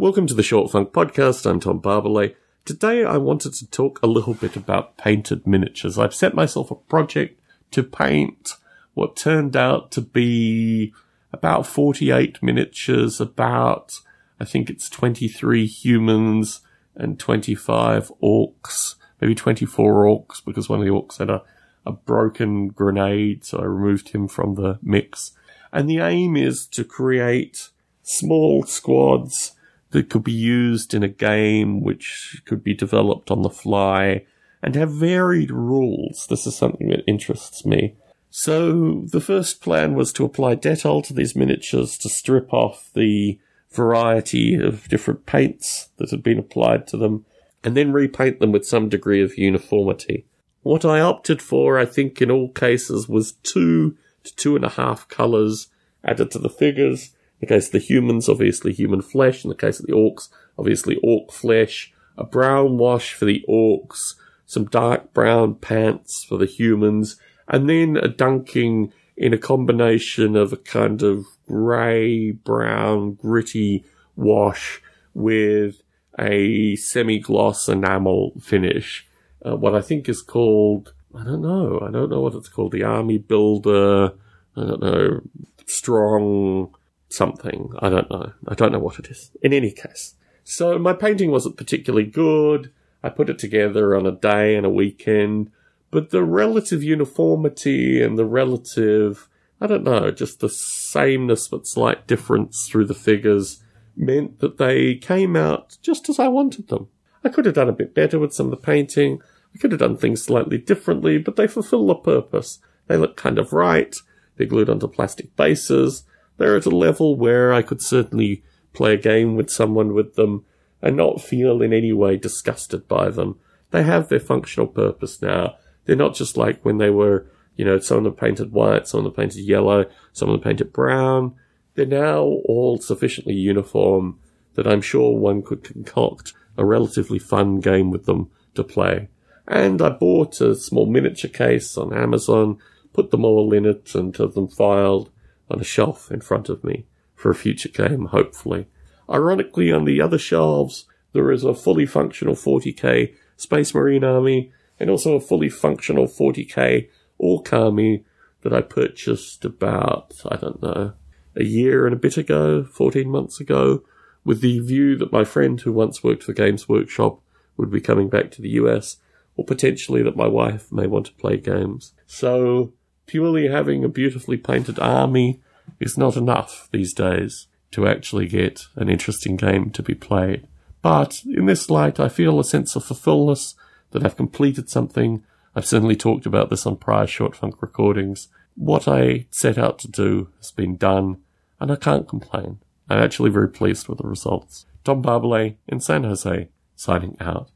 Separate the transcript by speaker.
Speaker 1: Welcome to the Short Funk Podcast. I'm Tom Barbalet. Today I wanted to talk a little bit about painted miniatures. I've set myself a project to paint what turned out to be about 48 miniatures, about, I think it's 23 humans and 25 orcs, maybe 24 orcs because one of the orcs had a, a broken grenade, so I removed him from the mix. And the aim is to create small squads that could be used in a game which could be developed on the fly and have varied rules. This is something that interests me. So the first plan was to apply Dettol to these miniatures to strip off the variety of different paints that had been applied to them and then repaint them with some degree of uniformity. What I opted for, I think in all cases, was two to two and a half colours added to the figures in the case of the humans, obviously human flesh. In the case of the orcs, obviously orc flesh. A brown wash for the orcs. Some dark brown pants for the humans. And then a dunking in a combination of a kind of grey, brown, gritty wash with a semi-gloss enamel finish. Uh, what I think is called, I don't know, I don't know what it's called, the Army Builder, I don't know, strong something. I don't know. I don't know what it is. In any case. So my painting wasn't particularly good. I put it together on a day and a weekend, but the relative uniformity and the relative, I don't know, just the sameness but slight difference through the figures meant that they came out just as I wanted them. I could have done a bit better with some of the painting. I could have done things slightly differently, but they fulfill the purpose. They look kind of right. They're glued onto plastic bases they're at a level where I could certainly play a game with someone with them and not feel in any way disgusted by them. They have their functional purpose now. They're not just like when they were, you know, some of them painted white, some of them painted yellow, some of them painted brown. They're now all sufficiently uniform that I'm sure one could concoct a relatively fun game with them to play. And I bought a small miniature case on Amazon, put them all in it and have them filed on a shelf in front of me for a future game, hopefully. Ironically, on the other shelves, there is a fully functional 40k Space Marine army and also a fully functional 40k Orc army that I purchased about, I don't know, a year and a bit ago, 14 months ago, with the view that my friend who once worked for Games Workshop would be coming back to the US, or potentially that my wife may want to play games. So purely having a beautifully painted army is not enough these days to actually get an interesting game to be played. But in this light, I feel a sense of fulfillment that I've completed something. I've certainly talked about this on prior short funk recordings. What I set out to do has been done, and I can't complain. I'm actually very pleased with the results. Tom Barbalet in San Jose, signing out.